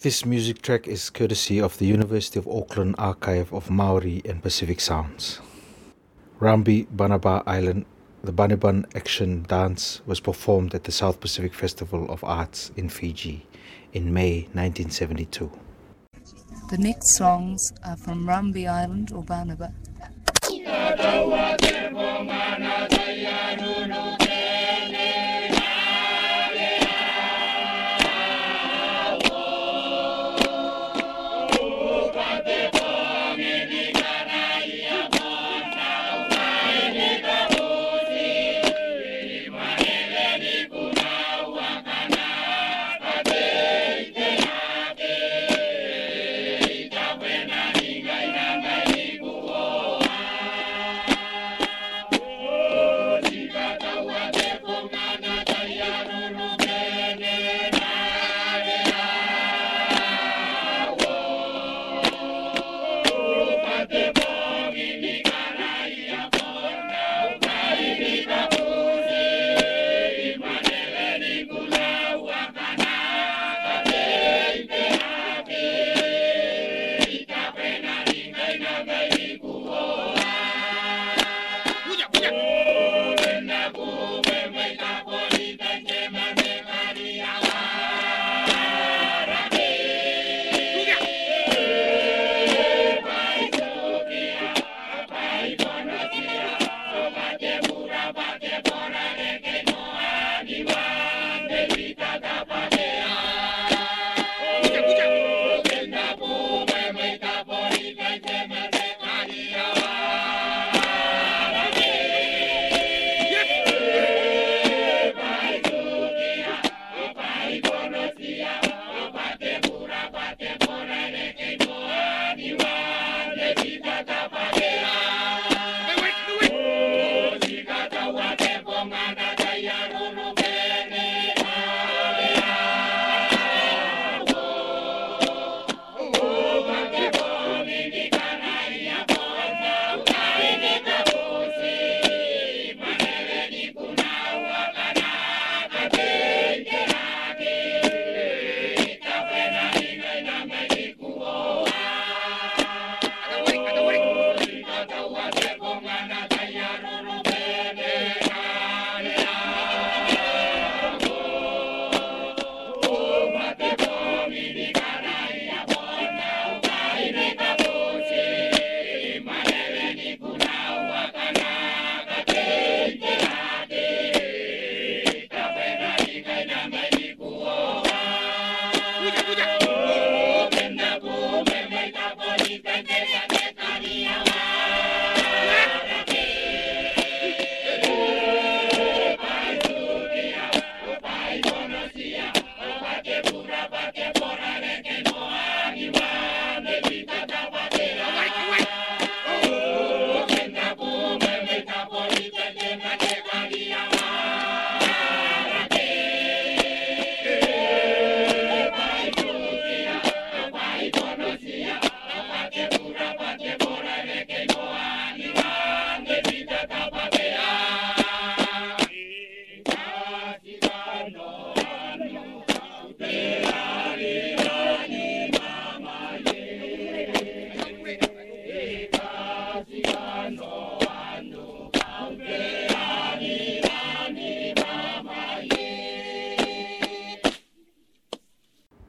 This music track is courtesy of the University of Auckland Archive of Maori and Pacific Sounds. Rambi Banaba Island, the Banaban action dance was performed at the South Pacific Festival of Arts in Fiji in May 1972. The next songs are from Rambi Island or Banaba. Thank you.